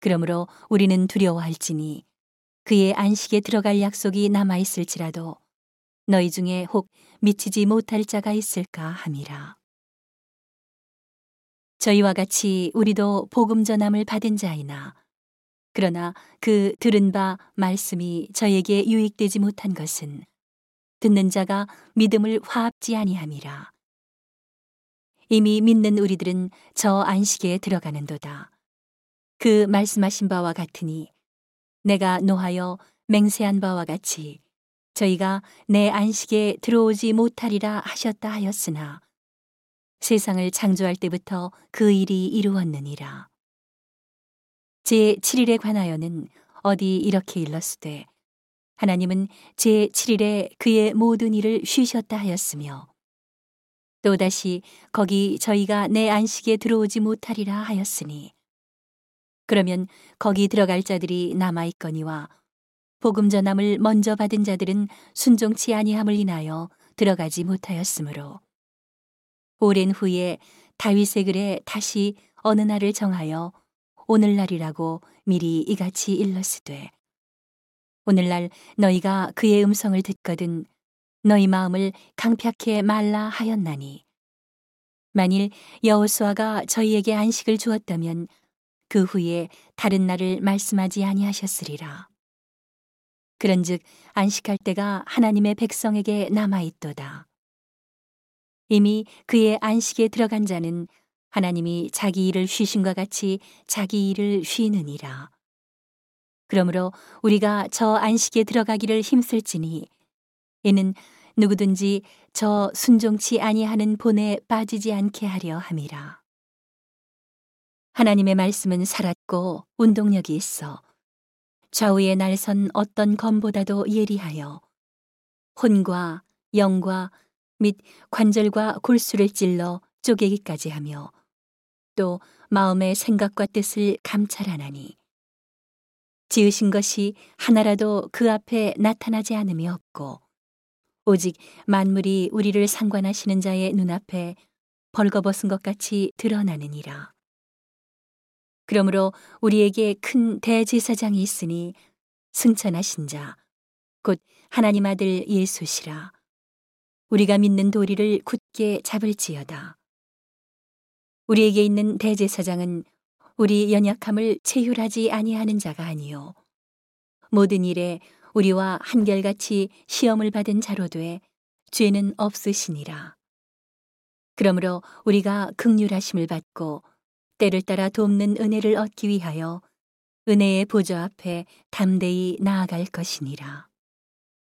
그러므로 우리는 두려워할지니 그의 안식에 들어갈 약속이 남아 있을지라도 너희 중에 혹 미치지 못할 자가 있을까 함이라. 저희와 같이 우리도 복음 전함을 받은 자이나 그러나 그 들은 바 말씀이 저에게 유익되지 못한 것은 듣는 자가 믿음을 화합지 아니함이라. 이미 믿는 우리들은 저 안식에 들어가는도다. 그 말씀하신 바와 같으니 내가 노하여 맹세한 바와 같이 저희가 내 안식에 들어오지 못하리라 하셨다 하였으나 세상을 창조할 때부터 그 일이 이루었느니라. 제 7일에 관하여는 어디 이렇게 일렀으되 하나님은 제 7일에 그의 모든 일을 쉬셨다 하였으며 또다시 거기 저희가 내 안식에 들어오지 못하리라 하였으니 그러면 거기 들어갈 자들이 남아 있거니와 복음 전함을 먼저 받은 자들은 순종치 아니함을 인하여 들어가지 못하였으므로. 오랜 후에 다윗의 글에 다시 어느 날을 정하여 오늘날이라고 미리 이같이 일렀으되 오늘날 너희가 그의 음성을 듣거든 너희 마음을 강팍해 말라 하였나니. 만일 여호수아가 저희에게 안식을 주었다면 그 후에 다른 날을 말씀하지 아니하셨으리라 그런즉 안식할 때가 하나님의 백성에게 남아 있도다 이미 그의 안식에 들어간 자는 하나님이 자기 일을 쉬신과 같이 자기 일을 쉬느니라. 그러므로 우리가 저 안식에 들어가기를 힘쓸지니 이는 누구든지 저 순종치 아니하는 본에 빠지지 않게 하려 함이라. 하나님의 말씀은 살았고 운동력이 있어 좌우의 날선 어떤 검보다도 예리하여 혼과 영과 및 관절과 골수를 찔러 쪼개기까지 하며 또 마음의 생각과 뜻을 감찰하나니 지으신 것이 하나라도 그 앞에 나타나지 않음이 없고 오직 만물이 우리를 상관하시는 자의 눈앞에 벌거벗은 것 같이 드러나느니라. 그러므로 우리에게 큰 대제사장이 있으니 승천하신 자, 곧 하나님 아들 예수시라. 우리가 믿는 도리를 굳게 잡을지어다. 우리에게 있는 대제사장은 우리 연약함을 체휼하지 아니하는 자가 아니요 모든 일에 우리와 한결같이 시험을 받은 자로 돼 죄는 없으시니라. 그러므로 우리가 극률하심을 받고 때를 따라 돕는 은혜를 얻기 위하여 은혜의 보좌 앞에 담대히 나아갈 것이니라.